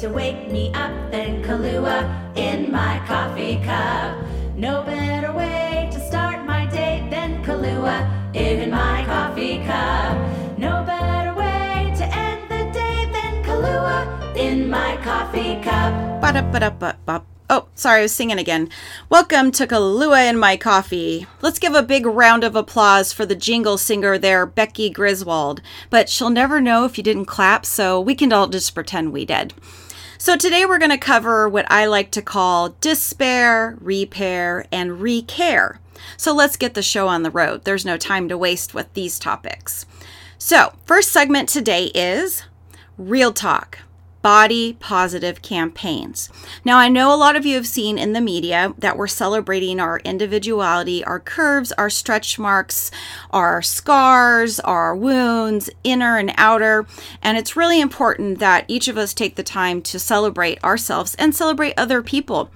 to wake me up than Kahlua in my coffee cup. No better way to start my day than Kahlua in my coffee cup. No better way to end the day than Kahlua in my coffee cup. Ba-da-ba-da-ba-ba. Oh, sorry, I was singing again. Welcome to Kahlua in My Coffee. Let's give a big round of applause for the jingle singer there, Becky Griswold. But she'll never know if you didn't clap, so we can all just pretend we did. So today we're going to cover what I like to call despair, repair, and recare. So let's get the show on the road. There's no time to waste with these topics. So, first segment today is Real Talk body positive campaigns. Now, I know a lot of you have seen in the media that we're celebrating our individuality, our curves, our stretch marks, our scars, our wounds, inner and outer. And it's really important that each of us take the time to celebrate ourselves and celebrate other people.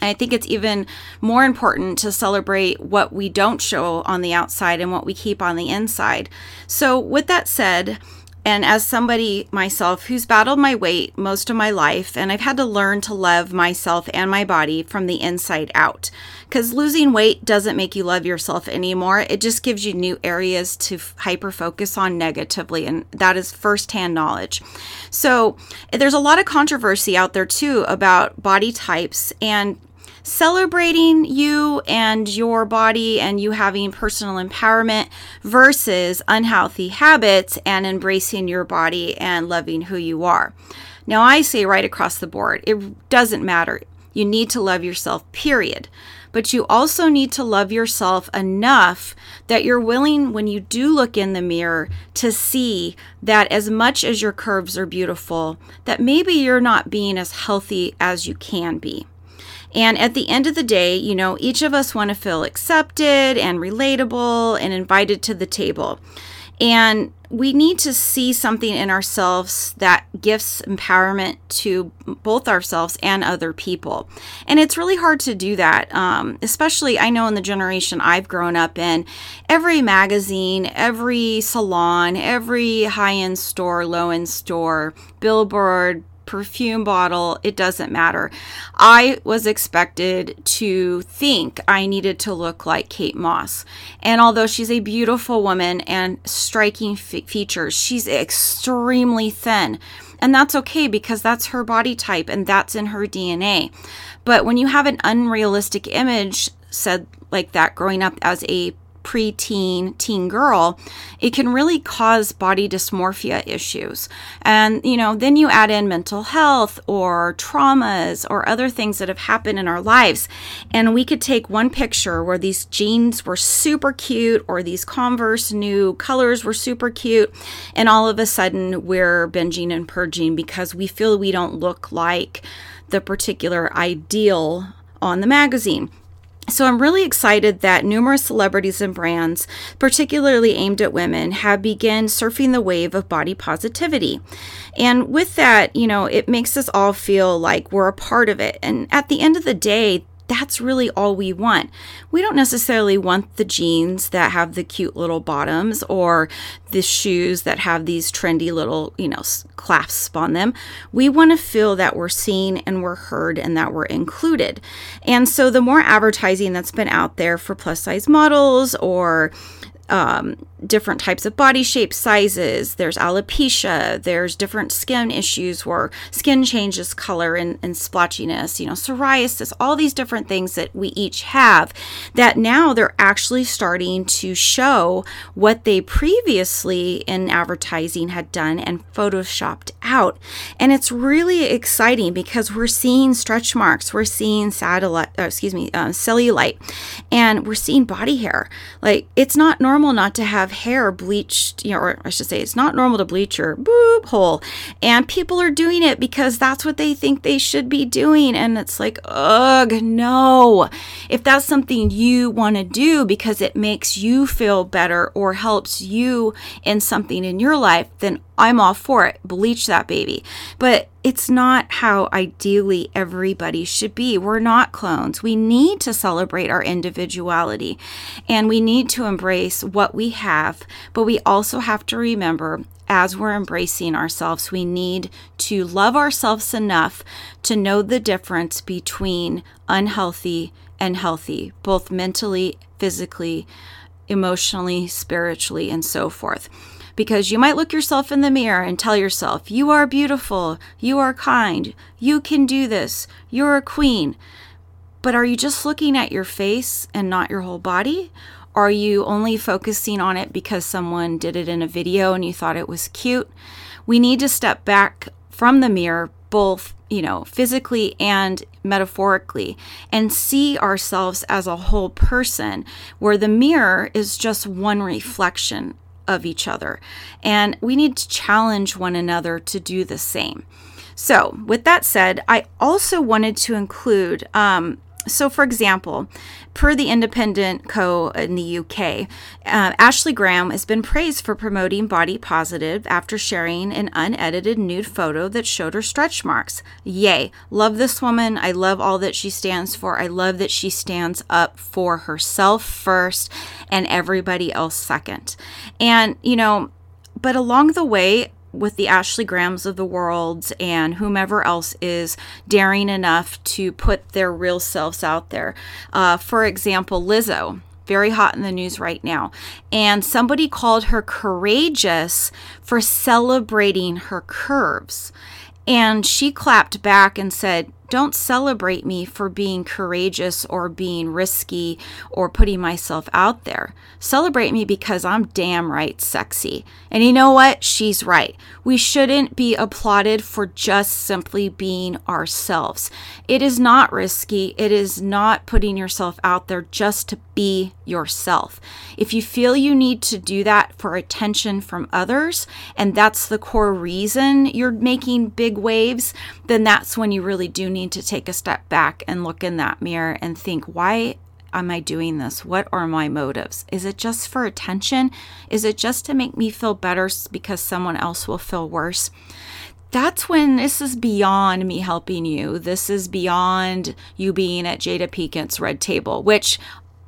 I think it's even more important to celebrate what we don't show on the outside and what we keep on the inside. So, with that said, and as somebody myself who's battled my weight most of my life, and I've had to learn to love myself and my body from the inside out. Because losing weight doesn't make you love yourself anymore. It just gives you new areas to hyper focus on negatively. And that is firsthand knowledge. So there's a lot of controversy out there too about body types. And celebrating you and your body and you having personal empowerment versus unhealthy habits and embracing your body and loving who you are. Now, I say right across the board, it doesn't matter. You need to love yourself, period. But you also need to love yourself enough that you're willing, when you do look in the mirror, to see that as much as your curves are beautiful, that maybe you're not being as healthy as you can be. And at the end of the day, you know, each of us want to feel accepted and relatable and invited to the table. And we need to see something in ourselves that gives empowerment to both ourselves and other people. And it's really hard to do that, um, especially I know in the generation I've grown up in. Every magazine, every salon, every high end store, low end store, billboard, perfume bottle, it doesn't matter. I was expected to think I needed to look like Kate Moss. And although she's a beautiful woman and striking features, she's extremely thin. And that's okay because that's her body type and that's in her DNA. But when you have an unrealistic image said like that growing up as a preteen teen girl, it can really cause body dysmorphia issues. And, you know, then you add in mental health or traumas or other things that have happened in our lives. And we could take one picture where these jeans were super cute or these Converse new colors were super cute. And all of a sudden we're binging and purging because we feel we don't look like the particular ideal on the magazine. So I'm really excited that numerous celebrities and brands, particularly aimed at women, have begun surfing the wave of body positivity. And with that, you know, it makes us all feel like we're a part of it. And at the end of the day, that's really all we want. We don't necessarily want the jeans that have the cute little bottoms or the shoes that have these trendy little, you know, clasps on them. We want to feel that we're seen and we're heard and that we're included. And so the more advertising that's been out there for plus size models or um, different types of body shape sizes. There's alopecia. There's different skin issues where skin changes color and, and splotchiness, you know, psoriasis, all these different things that we each have that now they're actually starting to show what they previously in advertising had done and photoshopped out. And it's really exciting because we're seeing stretch marks, we're seeing satellite, uh, excuse me, uh, cellulite, and we're seeing body hair. Like it's not normal not to have have hair bleached, you know, or I should say, it's not normal to bleach your boob hole. And people are doing it because that's what they think they should be doing. And it's like, ugh, no. If that's something you want to do because it makes you feel better or helps you in something in your life, then I'm all for it. Bleach that baby. But it's not how ideally everybody should be. We're not clones. We need to celebrate our individuality and we need to embrace what we have, but we also have to remember as we're embracing ourselves, we need to love ourselves enough to know the difference between unhealthy and healthy, both mentally, physically, emotionally, spiritually, and so forth. Because you might look yourself in the mirror and tell yourself, You are beautiful, you are kind, you can do this, you're a queen. But are you just looking at your face and not your whole body? Are you only focusing on it because someone did it in a video and you thought it was cute? We need to step back from the mirror, both, you know, physically and metaphorically, and see ourselves as a whole person, where the mirror is just one reflection of each other. And we need to challenge one another to do the same. So, with that said, I also wanted to include um, so, for example, per the Independent Co. in the UK, uh, Ashley Graham has been praised for promoting body positive after sharing an unedited nude photo that showed her stretch marks. Yay! Love this woman. I love all that she stands for. I love that she stands up for herself first and everybody else second. And, you know, but along the way, with the Ashley Grahams of the world and whomever else is daring enough to put their real selves out there. Uh, for example, Lizzo, very hot in the news right now. And somebody called her courageous for celebrating her curves. And she clapped back and said, don't celebrate me for being courageous or being risky or putting myself out there. Celebrate me because I'm damn right sexy. And you know what? She's right. We shouldn't be applauded for just simply being ourselves. It is not risky. It is not putting yourself out there just to be yourself. If you feel you need to do that for attention from others, and that's the core reason you're making big waves, then that's when you really do need to take a step back and look in that mirror and think, why am I doing this? What are my motives? Is it just for attention? Is it just to make me feel better because someone else will feel worse? That's when this is beyond me helping you. This is beyond you being at Jada Pinkett's red table, which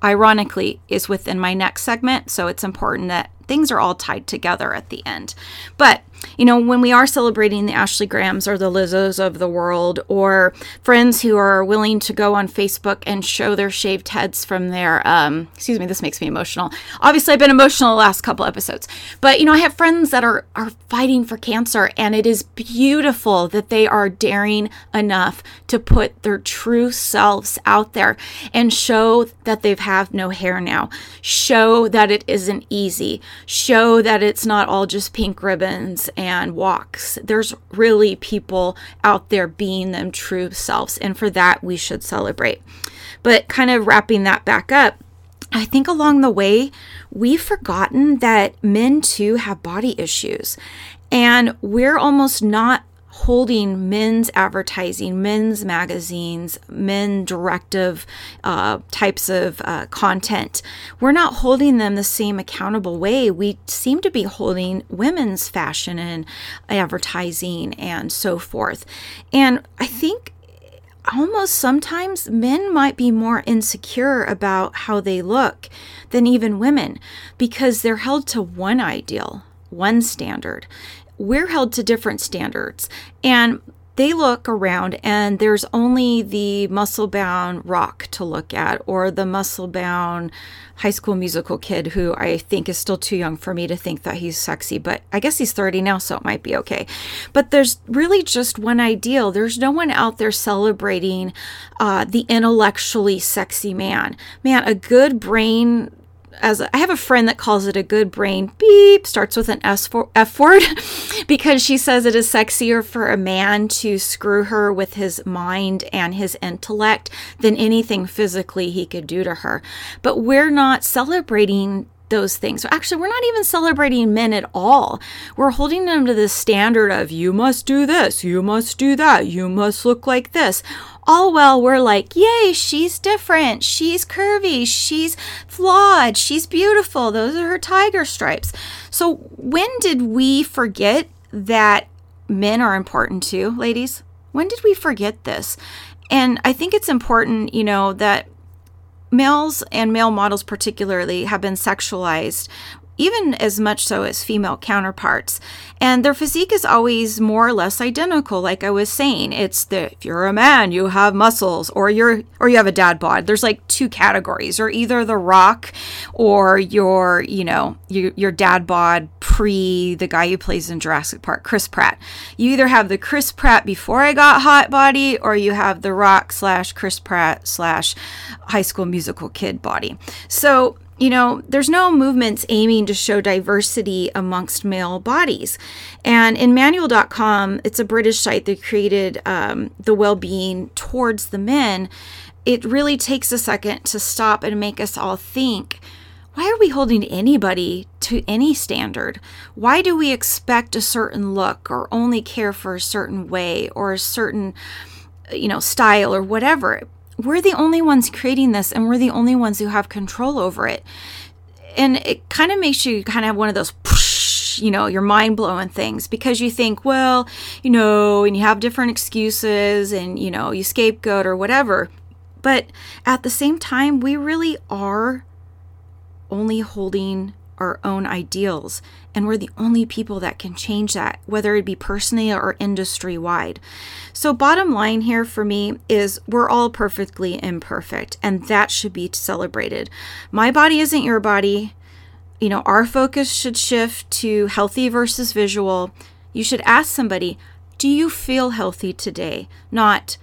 ironically is within my next segment. So it's important that things are all tied together at the end. But you know, when we are celebrating the Ashley Grahams or the Lizzos of the world, or friends who are willing to go on Facebook and show their shaved heads from their, um, excuse me, this makes me emotional. Obviously, I've been emotional the last couple episodes, but you know, I have friends that are are fighting for cancer, and it is beautiful that they are daring enough to put their true selves out there and show that they have no hair now, show that it isn't easy, show that it's not all just pink ribbons and walks. There's really people out there being them true selves, and for that we should celebrate. But kind of wrapping that back up, I think along the way, we've forgotten that men too have body issues. And we're almost not holding men's advertising, men's magazines, men directive uh, types of uh, content. We're not holding them the same accountable way. We seem to be holding women's fashion and advertising and so forth. And I think almost sometimes men might be more insecure about how they look than even women because they're held to one ideal, one standard we're held to different standards. And they look around and there's only the muscle bound rock to look at or the muscle bound high school musical kid who I think is still too young for me to think that he's sexy, but I guess he's 30 now, so it might be okay. But there's really just one ideal. There's no one out there celebrating uh, the intellectually sexy man. Man, a good brain as a, I have a friend that calls it a good brain beep starts with an S for F word because she says it is sexier for a man to screw her with his mind and his intellect than anything physically he could do to her. But we're not celebrating those things. So actually, we're not even celebrating men at all. We're holding them to the standard of you must do this, you must do that, you must look like this all well we're like, yay, she's different, she's curvy, she's flawed, she's beautiful, those are her tiger stripes. So, when did we forget that men are important too, ladies? When did we forget this? And I think it's important, you know, that males and male models particularly have been sexualized even as much so as female counterparts. And their physique is always more or less identical, like I was saying. It's the if you're a man, you have muscles, or you're or you have a dad bod. There's like two categories, or either the rock or your, you know, your, your dad bod pre the guy who plays in Jurassic Park, Chris Pratt. You either have the Chris Pratt before I got hot body, or you have the rock slash Chris Pratt slash high school musical kid body. So you know, there's no movements aiming to show diversity amongst male bodies. And in manual.com, it's a British site that created um, the well being towards the men. It really takes a second to stop and make us all think why are we holding anybody to any standard? Why do we expect a certain look or only care for a certain way or a certain, you know, style or whatever? We're the only ones creating this and we're the only ones who have control over it. And it kind of makes you kind of have one of those, you know, your mind blowing things because you think, well, you know, and you have different excuses and, you know, you scapegoat or whatever. But at the same time, we really are only holding our own ideals. And we're the only people that can change that, whether it be personally or industry wide. So, bottom line here for me is we're all perfectly imperfect, and that should be celebrated. My body isn't your body. You know, our focus should shift to healthy versus visual. You should ask somebody, Do you feel healthy today? Not,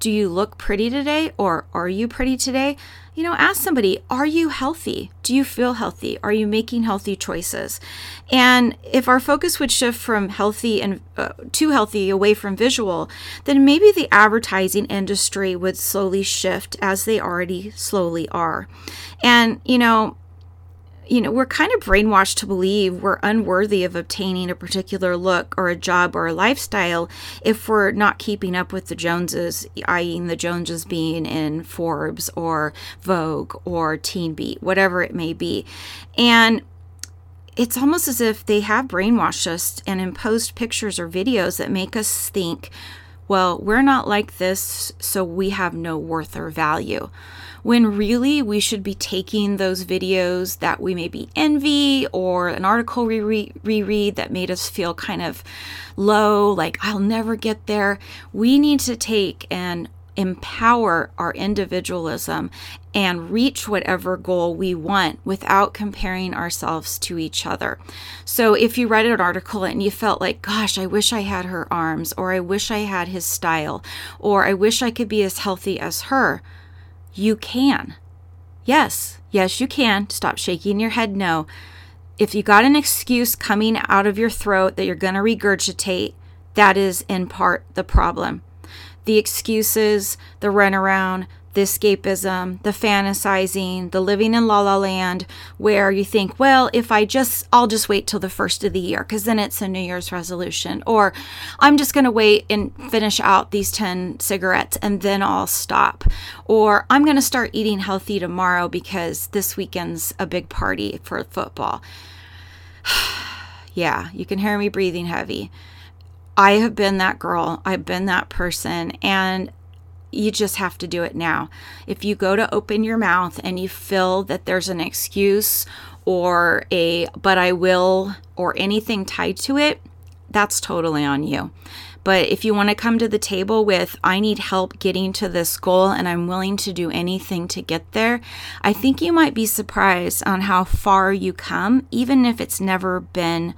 Do you look pretty today? or Are you pretty today? you know, ask somebody, are you healthy? Do you feel healthy? Are you making healthy choices? And if our focus would shift from healthy and uh, too healthy away from visual, then maybe the advertising industry would slowly shift as they already slowly are. And, you know, you know, we're kind of brainwashed to believe we're unworthy of obtaining a particular look or a job or a lifestyle if we're not keeping up with the Joneses, i.e., the Joneses being in Forbes or Vogue or Teen Beat, whatever it may be. And it's almost as if they have brainwashed us and imposed pictures or videos that make us think, well, we're not like this, so we have no worth or value when really we should be taking those videos that we maybe envy or an article we re- reread that made us feel kind of low, like I'll never get there. We need to take and empower our individualism and reach whatever goal we want without comparing ourselves to each other. So, if you read an article and you felt like, gosh, I wish I had her arms, or I wish I had his style, or I wish I could be as healthy as her, you can. Yes, yes, you can. Stop shaking your head no. If you got an excuse coming out of your throat that you're going to regurgitate, that is in part the problem. The excuses, the runaround, the escapism, the fantasizing, the living in la la land, where you think, well, if I just, I'll just wait till the first of the year because then it's a New Year's resolution. Or I'm just going to wait and finish out these 10 cigarettes and then I'll stop. Or I'm going to start eating healthy tomorrow because this weekend's a big party for football. yeah, you can hear me breathing heavy. I have been that girl. I've been that person. And you just have to do it now. If you go to open your mouth and you feel that there's an excuse or a but I will or anything tied to it, that's totally on you. But if you want to come to the table with, I need help getting to this goal and I'm willing to do anything to get there, I think you might be surprised on how far you come, even if it's never been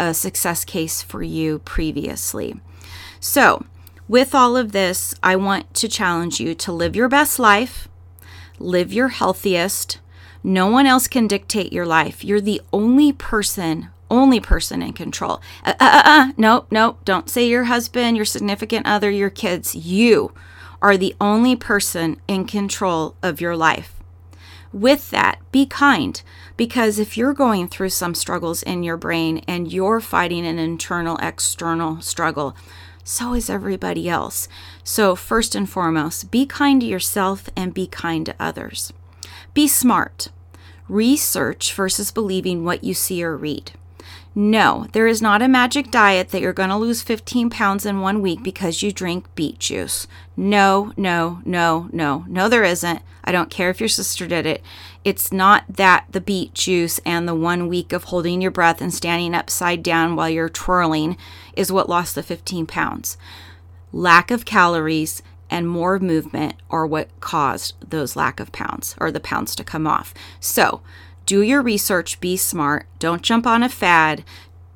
a success case for you previously. So, with all of this, I want to challenge you to live your best life, live your healthiest. No one else can dictate your life. You're the only person, only person in control. Uh, uh, uh, uh. No, no, don't say your husband, your significant other, your kids. You are the only person in control of your life. With that, be kind because if you're going through some struggles in your brain and you're fighting an internal external struggle, so is everybody else. So, first and foremost, be kind to yourself and be kind to others. Be smart. Research versus believing what you see or read. No, there is not a magic diet that you're going to lose 15 pounds in one week because you drink beet juice. No, no, no, no, no, there isn't. I don't care if your sister did it. It's not that the beet juice and the one week of holding your breath and standing upside down while you're twirling is what lost the 15 pounds. Lack of calories and more movement are what caused those lack of pounds or the pounds to come off. So, do your research, be smart, don't jump on a fad.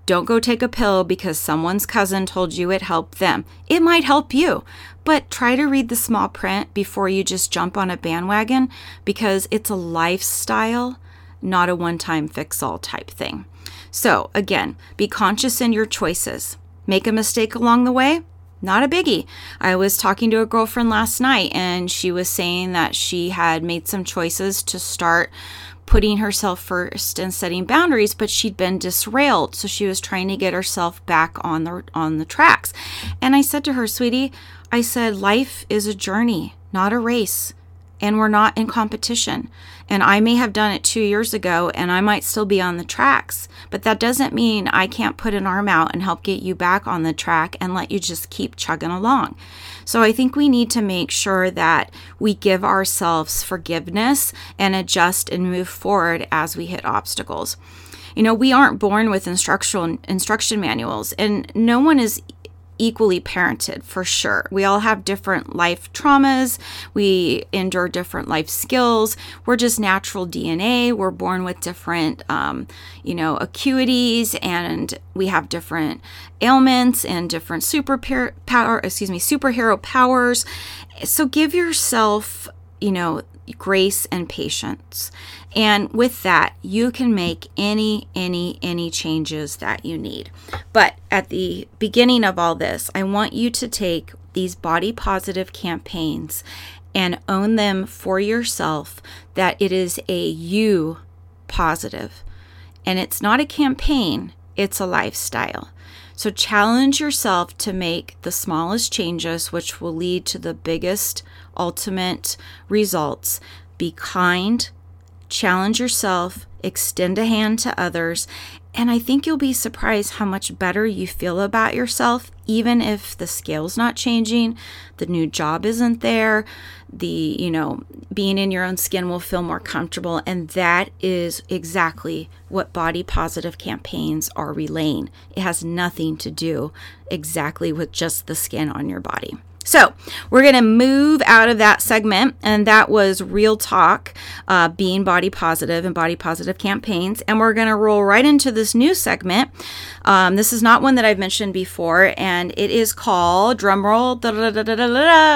Don't go take a pill because someone's cousin told you it helped them. It might help you, but try to read the small print before you just jump on a bandwagon because it's a lifestyle, not a one time fix all type thing. So, again, be conscious in your choices. Make a mistake along the way, not a biggie. I was talking to a girlfriend last night and she was saying that she had made some choices to start putting herself first and setting boundaries but she'd been disrailed. So she was trying to get herself back on the on the tracks. And i said to her sweetie i said life is a journey not a race and we're not in competition. And I may have done it two years ago and I might still be on the tracks, but that doesn't mean I can't put an arm out and help get you back on the track and let you just keep chugging along. So I think we need to make sure that we give ourselves forgiveness and adjust and move forward as we hit obstacles. You know, we aren't born with instructional instruction manuals and no one is equally parented for sure. We all have different life traumas, we endure different life skills. We're just natural DNA. We're born with different, um, you know, acuities, and we have different ailments and different super power. Excuse me, superhero powers. So give yourself, you know, grace and patience. And with that, you can make any, any, any changes that you need. But at the beginning of all this, I want you to take these body positive campaigns and own them for yourself that it is a you positive. And it's not a campaign, it's a lifestyle. So challenge yourself to make the smallest changes, which will lead to the biggest ultimate results. Be kind, challenge yourself, extend a hand to others, and I think you'll be surprised how much better you feel about yourself, even if the scale's not changing, the new job isn't there, the, you know, being in your own skin will feel more comfortable. And that is exactly what body positive campaigns are relaying. It has nothing to do exactly with just the skin on your body. So, we're going to move out of that segment, and that was real talk, uh, being body positive and body positive campaigns. And we're going to roll right into this new segment. Um, this is not one that I've mentioned before, and it is called drumroll.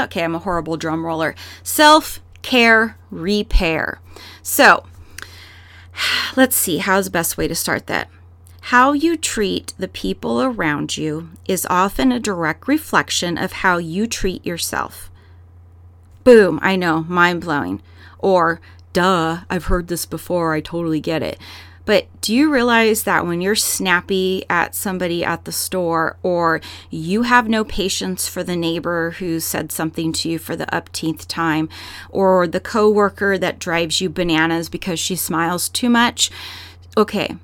Okay, I'm a horrible drum roller. Self care repair. So, let's see, how's the best way to start that? How you treat the people around you is often a direct reflection of how you treat yourself. Boom, I know, mind blowing. Or, duh, I've heard this before, I totally get it. But do you realize that when you're snappy at somebody at the store, or you have no patience for the neighbor who said something to you for the upteenth time, or the coworker that drives you bananas because she smiles too much? Okay,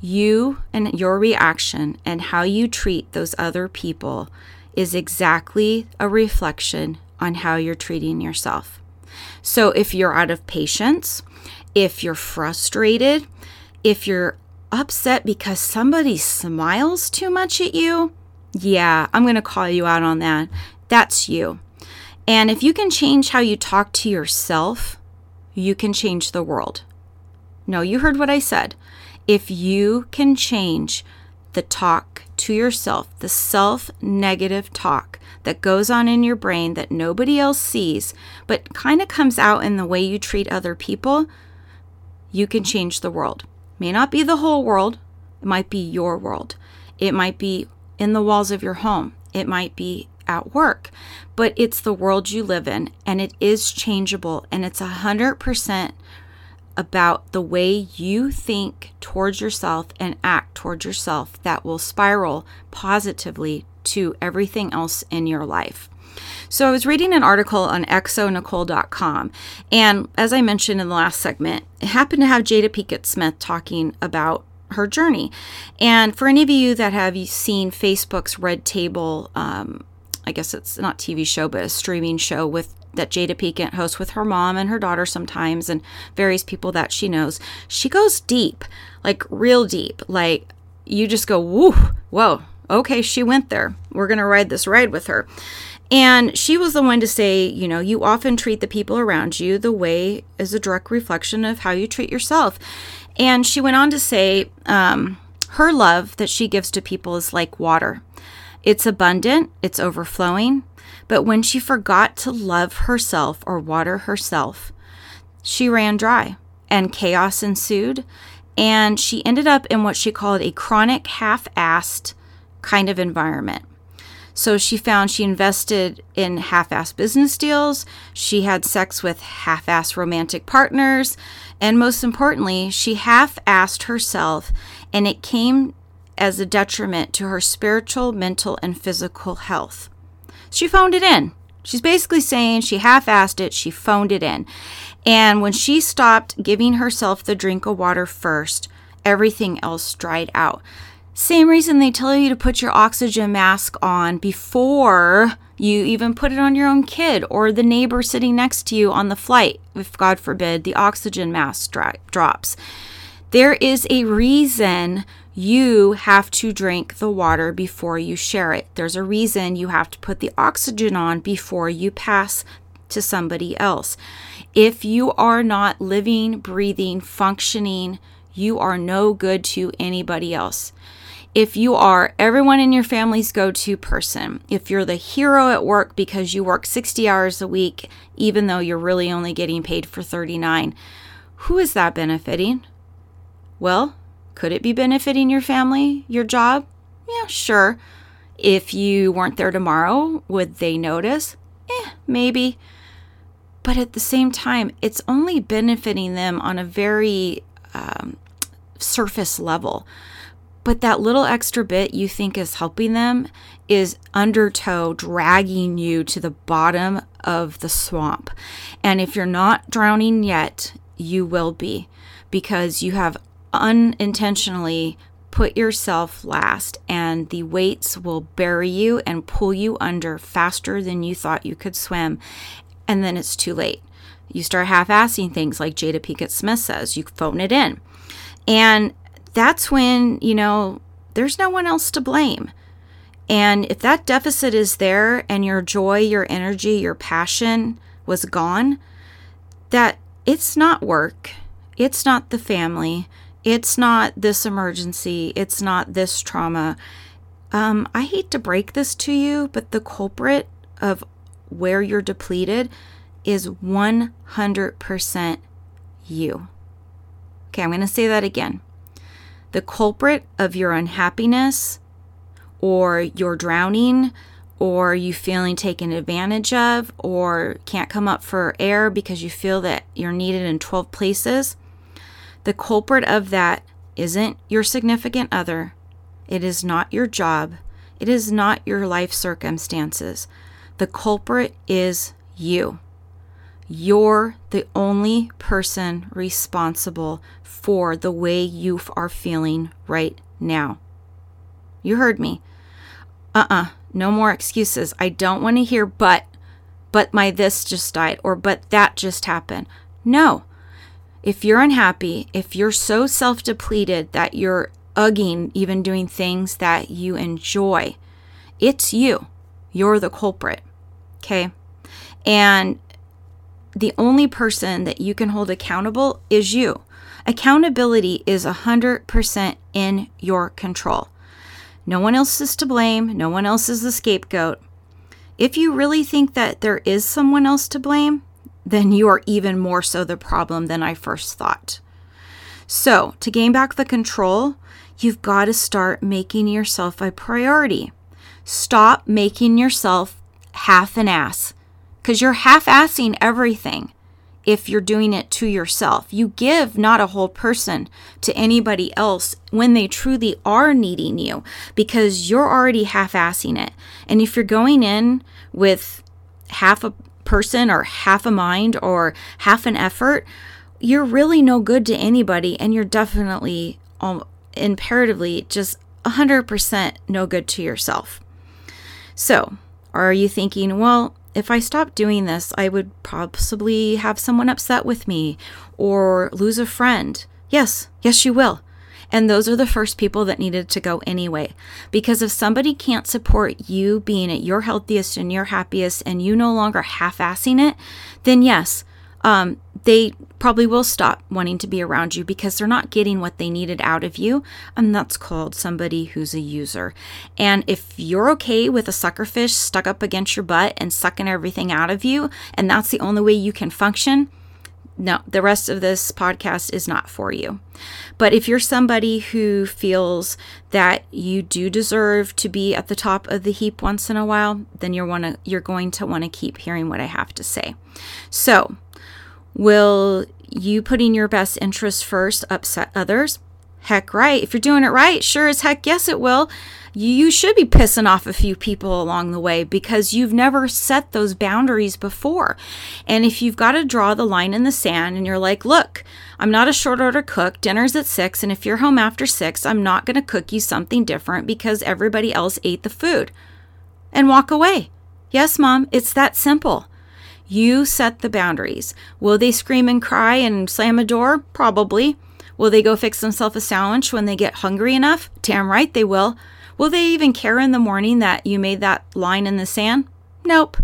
you and your reaction and how you treat those other people is exactly a reflection on how you're treating yourself. So if you're out of patience, if you're frustrated, if you're upset because somebody smiles too much at you, yeah, I'm going to call you out on that. That's you. And if you can change how you talk to yourself, you can change the world. No, you heard what I said if you can change the talk to yourself, the self negative talk that goes on in your brain that nobody else sees, but kind of comes out in the way you treat other people, you can change the world. May not be the whole world, it might be your world. It might be in the walls of your home, it might be at work, but it's the world you live in and it is changeable and it's a 100% about the way you think towards yourself and act towards yourself that will spiral positively to everything else in your life. So, I was reading an article on xoNecole.com, and as I mentioned in the last segment, it happened to have Jada Pinkett Smith talking about her journey. And for any of you that have seen Facebook's Red Table, um, I guess it's not TV show, but a streaming show with that Jada Pinkett hosts with her mom and her daughter sometimes, and various people that she knows. She goes deep, like real deep. Like you just go, whoo, whoa, okay, she went there. We're gonna ride this ride with her. And she was the one to say, you know, you often treat the people around you the way is a direct reflection of how you treat yourself. And she went on to say, um, her love that she gives to people is like water. It's abundant, it's overflowing, but when she forgot to love herself or water herself, she ran dry and chaos ensued. And she ended up in what she called a chronic half assed kind of environment. So she found she invested in half assed business deals, she had sex with half assed romantic partners, and most importantly, she half assed herself, and it came as a detriment to her spiritual, mental, and physical health. She phoned it in. She's basically saying she half assed it, she phoned it in. And when she stopped giving herself the drink of water first, everything else dried out. Same reason they tell you to put your oxygen mask on before you even put it on your own kid or the neighbor sitting next to you on the flight, if God forbid the oxygen mask dro- drops. There is a reason you have to drink the water before you share it. There's a reason you have to put the oxygen on before you pass to somebody else. If you are not living, breathing, functioning, you are no good to anybody else. If you are everyone in your family's go to person, if you're the hero at work because you work 60 hours a week, even though you're really only getting paid for 39, who is that benefiting? Well, could it be benefiting your family, your job? Yeah, sure. If you weren't there tomorrow, would they notice? Eh, maybe. But at the same time, it's only benefiting them on a very um, surface level. But that little extra bit you think is helping them is undertow dragging you to the bottom of the swamp. And if you're not drowning yet, you will be because you have unintentionally put yourself last and the weights will bury you and pull you under faster than you thought you could swim. And then it's too late. You start half assing things like Jada Pinkett Smith says, you phone it in. And that's when, you know, there's no one else to blame. And if that deficit is there and your joy, your energy, your passion was gone, that it's not work, it's not the family, it's not this emergency, it's not this trauma. Um, I hate to break this to you, but the culprit of where you're depleted is 100% you. Okay, I'm going to say that again the culprit of your unhappiness or your drowning or you feeling taken advantage of or can't come up for air because you feel that you're needed in 12 places, the culprit of that isn't your significant other. It is not your job. It is not your life circumstances. The culprit is you. You're the only person responsible for the way you are feeling right now. You heard me. Uh uh-uh, uh no more excuses. I don't want to hear but, but my this just died or but that just happened. No. If you're unhappy, if you're so self depleted that you're ugging, even doing things that you enjoy, it's you. You're the culprit. Okay. And the only person that you can hold accountable is you. Accountability is 100% in your control. No one else is to blame, no one else is the scapegoat. If you really think that there is someone else to blame, then you are even more so the problem than I first thought. So, to gain back the control, you've got to start making yourself a priority. Stop making yourself half an ass because you're half assing everything if you're doing it to yourself. You give not a whole person to anybody else when they truly are needing you because you're already half assing it. And if you're going in with half a person or half a mind or half an effort, you're really no good to anybody and you're definitely um, imperatively just 100% no good to yourself. So, are you thinking, well, if I stopped doing this, I would possibly have someone upset with me or lose a friend? Yes, yes, you will. And those are the first people that needed to go anyway. Because if somebody can't support you being at your healthiest and your happiest and you no longer half assing it, then yes, um, they probably will stop wanting to be around you because they're not getting what they needed out of you. And that's called somebody who's a user. And if you're okay with a suckerfish stuck up against your butt and sucking everything out of you, and that's the only way you can function, no, the rest of this podcast is not for you. But if you're somebody who feels that you do deserve to be at the top of the heap once in a while, then you're wanna you're going to want to keep hearing what I have to say. So, will you putting your best interest first upset others? Heck right. If you're doing it right, sure as heck yes it will you should be pissing off a few people along the way because you've never set those boundaries before. And if you've got to draw the line in the sand and you're like, look, I'm not a short order cook, dinner's at six, and if you're home after six, I'm not going to cook you something different because everybody else ate the food. And walk away. Yes, mom, it's that simple. You set the boundaries. Will they scream and cry and slam a door? Probably. Will they go fix themselves a sandwich when they get hungry enough? Damn right they will. Will they even care in the morning that you made that line in the sand? Nope.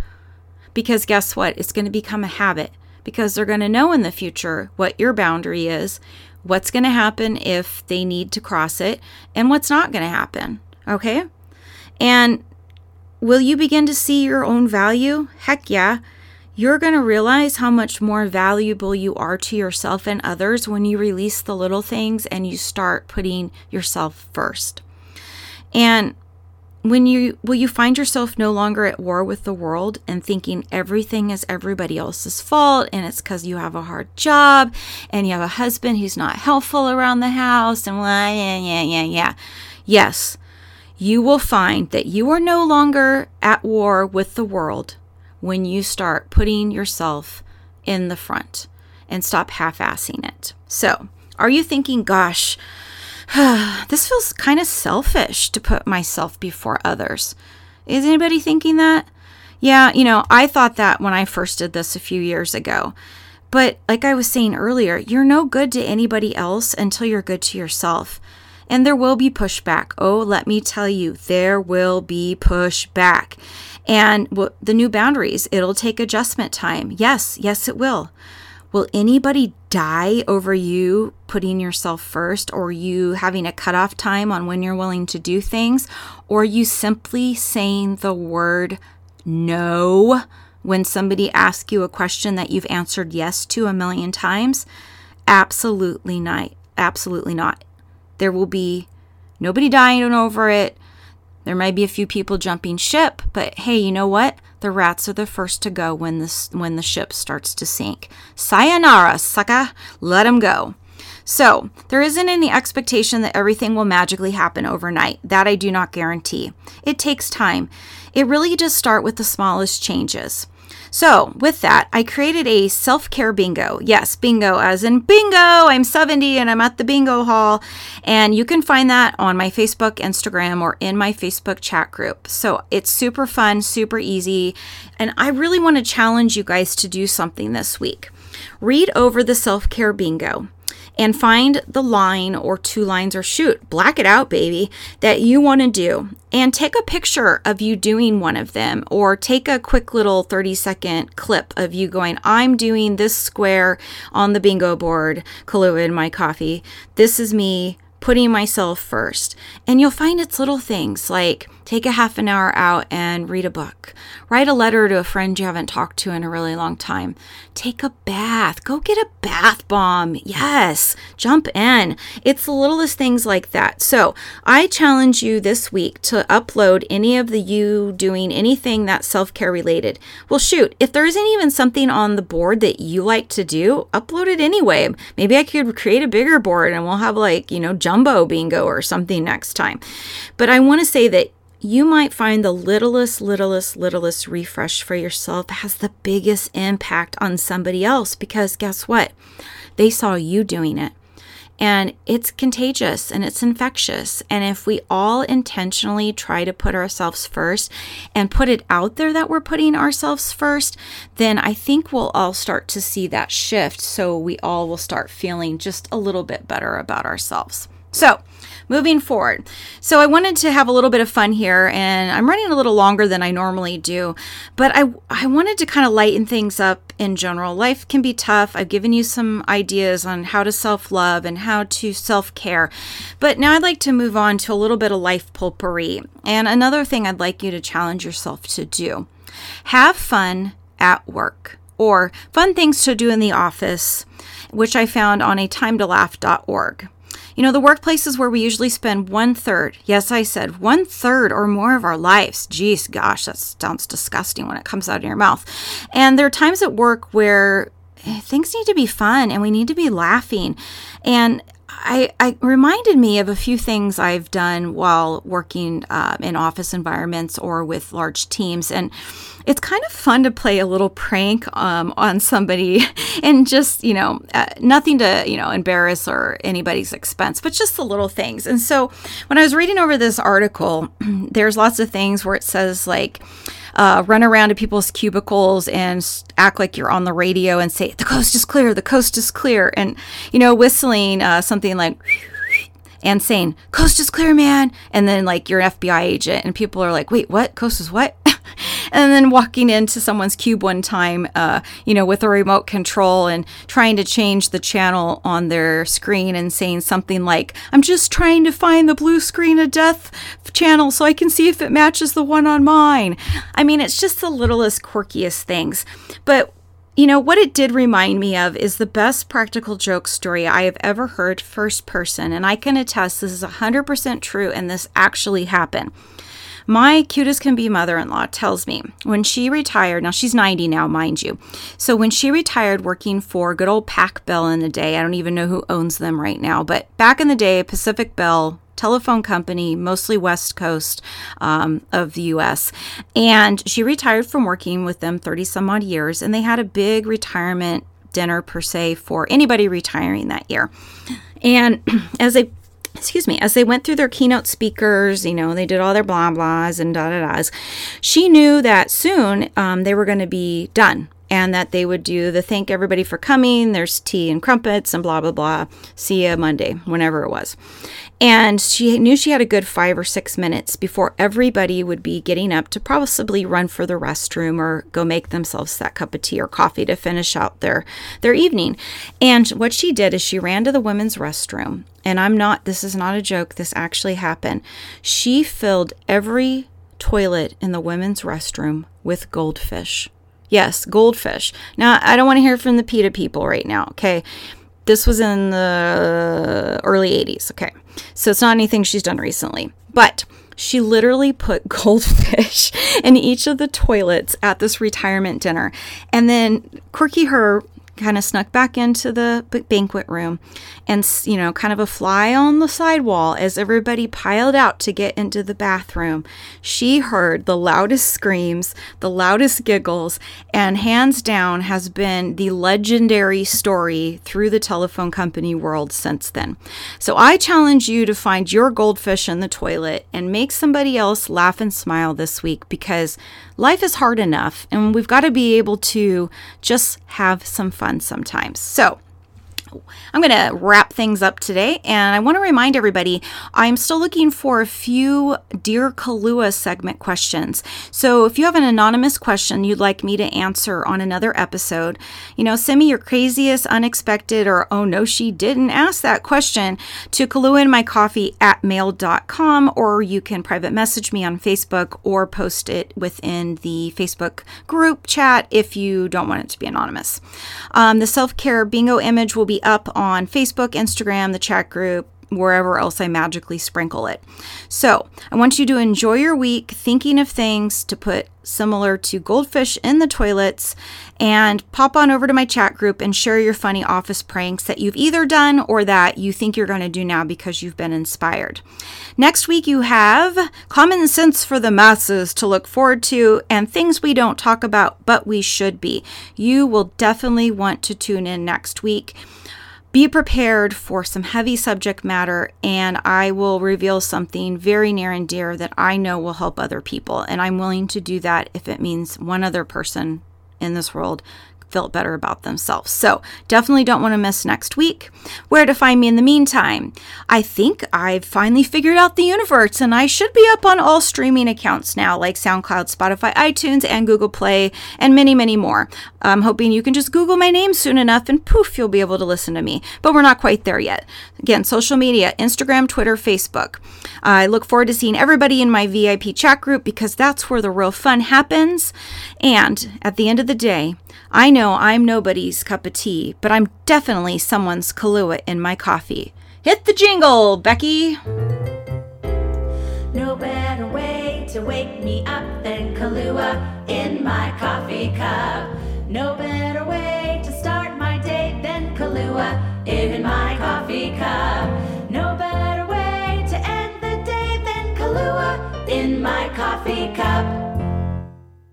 Because guess what? It's going to become a habit because they're going to know in the future what your boundary is, what's going to happen if they need to cross it, and what's not going to happen. Okay? And will you begin to see your own value? Heck yeah. You're going to realize how much more valuable you are to yourself and others when you release the little things and you start putting yourself first. And when you will you find yourself no longer at war with the world and thinking everything is everybody else's fault and it's because you have a hard job and you have a husband who's not helpful around the house and blah, yeah yeah yeah yeah? Yes you will find that you are no longer at war with the world when you start putting yourself in the front and stop half-assing it. So are you thinking gosh this feels kind of selfish to put myself before others. Is anybody thinking that? Yeah, you know, I thought that when I first did this a few years ago. But like I was saying earlier, you're no good to anybody else until you're good to yourself. And there will be pushback. Oh, let me tell you, there will be pushback. And the new boundaries, it'll take adjustment time. Yes, yes, it will. Will anybody die over you putting yourself first or you having a cutoff time on when you're willing to do things or you simply saying the word no when somebody asks you a question that you've answered yes to a million times? Absolutely not. Absolutely not. There will be nobody dying over it. There might be a few people jumping ship, but hey, you know what? The rats are the first to go when the, when the ship starts to sink. Sayonara, sucker. Let them go. So, there isn't any expectation that everything will magically happen overnight. That I do not guarantee. It takes time. It really does start with the smallest changes. So, with that, I created a self care bingo. Yes, bingo, as in bingo. I'm 70 and I'm at the bingo hall. And you can find that on my Facebook, Instagram, or in my Facebook chat group. So, it's super fun, super easy. And I really want to challenge you guys to do something this week. Read over the self care bingo and find the line or two lines or shoot, black it out, baby, that you want to do. And take a picture of you doing one of them, or take a quick little 30 second clip of you going, I'm doing this square on the bingo board, Kahlua in my coffee. This is me putting myself first. And you'll find it's little things like take a half an hour out and read a book, write a letter to a friend you haven't talked to in a really long time, take a bath, go get a bath bomb. Yes, jump in. It's the littlest things like that. So I challenge you this week to upload any of the you doing anything that's self care related. Well, shoot, if there isn't even something on the board that you like to do, upload it anyway. Maybe I could create a bigger board and we'll have like, you know, jumbo bingo or something next time. But I want to say that you might find the littlest, littlest, littlest refresh for yourself has the biggest impact on somebody else because guess what? They saw you doing it. and it's contagious and it's infectious. And if we all intentionally try to put ourselves first and put it out there that we're putting ourselves first, then I think we'll all start to see that shift. So we all will start feeling just a little bit better about ourselves. So, moving forward. So, I wanted to have a little bit of fun here, and I'm running a little longer than I normally do, but I, I wanted to kind of lighten things up in general. Life can be tough. I've given you some ideas on how to self love and how to self care, but now I'd like to move on to a little bit of life potpourri. And another thing I'd like you to challenge yourself to do have fun at work or fun things to do in the office, which I found on a timetolaugh.org. You know, the workplace is where we usually spend one third, yes, I said one third or more of our lives. Geez, gosh, that sounds disgusting when it comes out of your mouth. And there are times at work where eh, things need to be fun and we need to be laughing. And I, I reminded me of a few things I've done while working uh, in office environments or with large teams. And it's kind of fun to play a little prank um, on somebody and just, you know, uh, nothing to, you know, embarrass or anybody's expense, but just the little things. And so when I was reading over this article, there's lots of things where it says, like, uh, run around to people's cubicles and act like you're on the radio and say, the coast is clear, the coast is clear. And, you know, whistling uh, something like, and saying, coast is clear, man. And then, like, you're an FBI agent, and people are like, wait, what? Coast is what? and then walking into someone's cube one time, uh, you know, with a remote control and trying to change the channel on their screen and saying something like, I'm just trying to find the blue screen of death channel so I can see if it matches the one on mine. I mean, it's just the littlest, quirkiest things. But you know, what it did remind me of is the best practical joke story I have ever heard first person. And I can attest this is 100% true and this actually happened. My cutest can be mother in law tells me when she retired, now she's 90 now, mind you. So when she retired working for good old Pac Bell in the day, I don't even know who owns them right now, but back in the day, Pacific Bell telephone company, mostly West Coast um, of the US. And she retired from working with them 30 some odd years, and they had a big retirement dinner per se for anybody retiring that year. And as they excuse me, as they went through their keynote speakers, you know, they did all their blah blahs and da da da's. She knew that soon um, they were going to be done and that they would do the thank everybody for coming. There's tea and crumpets and blah blah blah. See you Monday, whenever it was. And she knew she had a good five or six minutes before everybody would be getting up to possibly run for the restroom or go make themselves that cup of tea or coffee to finish out their, their evening. And what she did is she ran to the women's restroom. And I'm not, this is not a joke, this actually happened. She filled every toilet in the women's restroom with goldfish. Yes, goldfish. Now, I don't want to hear from the PETA people right now, okay? This was in the early 80s, okay? So it's not anything she's done recently. But she literally put goldfish in each of the toilets at this retirement dinner. And then Quirky Her kind of snuck back into the banquet room and, you know, kind of a fly on the sidewall as everybody piled out to get into the bathroom. She heard the loudest screams, the loudest giggles, and hands down has been the legendary story through the telephone company world since then. So I challenge you to find your goldfish in the toilet and make somebody else laugh and smile this week because life is hard enough and we've got to be able to just have some fun sometimes. So, I'm going to wrap things up today, and I want to remind everybody I'm still looking for a few Dear Kahlua segment questions. So if you have an anonymous question you'd like me to answer on another episode, you know, send me your craziest, unexpected, or oh no, she didn't ask that question to kaluaandmycoffee at mail.com, or you can private message me on Facebook or post it within the Facebook group chat if you don't want it to be anonymous. Um, the self care bingo image will be up on Facebook, Instagram, the chat group, wherever else I magically sprinkle it. So I want you to enjoy your week thinking of things to put similar to goldfish in the toilets and pop on over to my chat group and share your funny office pranks that you've either done or that you think you're going to do now because you've been inspired. Next week, you have common sense for the masses to look forward to and things we don't talk about, but we should be. You will definitely want to tune in next week. Be prepared for some heavy subject matter, and I will reveal something very near and dear that I know will help other people. And I'm willing to do that if it means one other person in this world felt better about themselves. So definitely don't want to miss next week. Where to find me in the meantime? I think I've finally figured out the universe and I should be up on all streaming accounts now, like SoundCloud, Spotify, iTunes, and Google Play, and many, many more. I'm hoping you can just Google my name soon enough and poof, you'll be able to listen to me. But we're not quite there yet. Again, social media Instagram, Twitter, Facebook. I look forward to seeing everybody in my VIP chat group because that's where the real fun happens. And at the end of the day, I know I'm nobody's cup of tea, but I'm definitely someone's Kahlua in my coffee. Hit the jingle, Becky! No better way to wake me up than Kahlua in my coffee cup. No better way to start my day than Kahlua in my coffee cup. No better way to end the day than Kahlua in my coffee cup.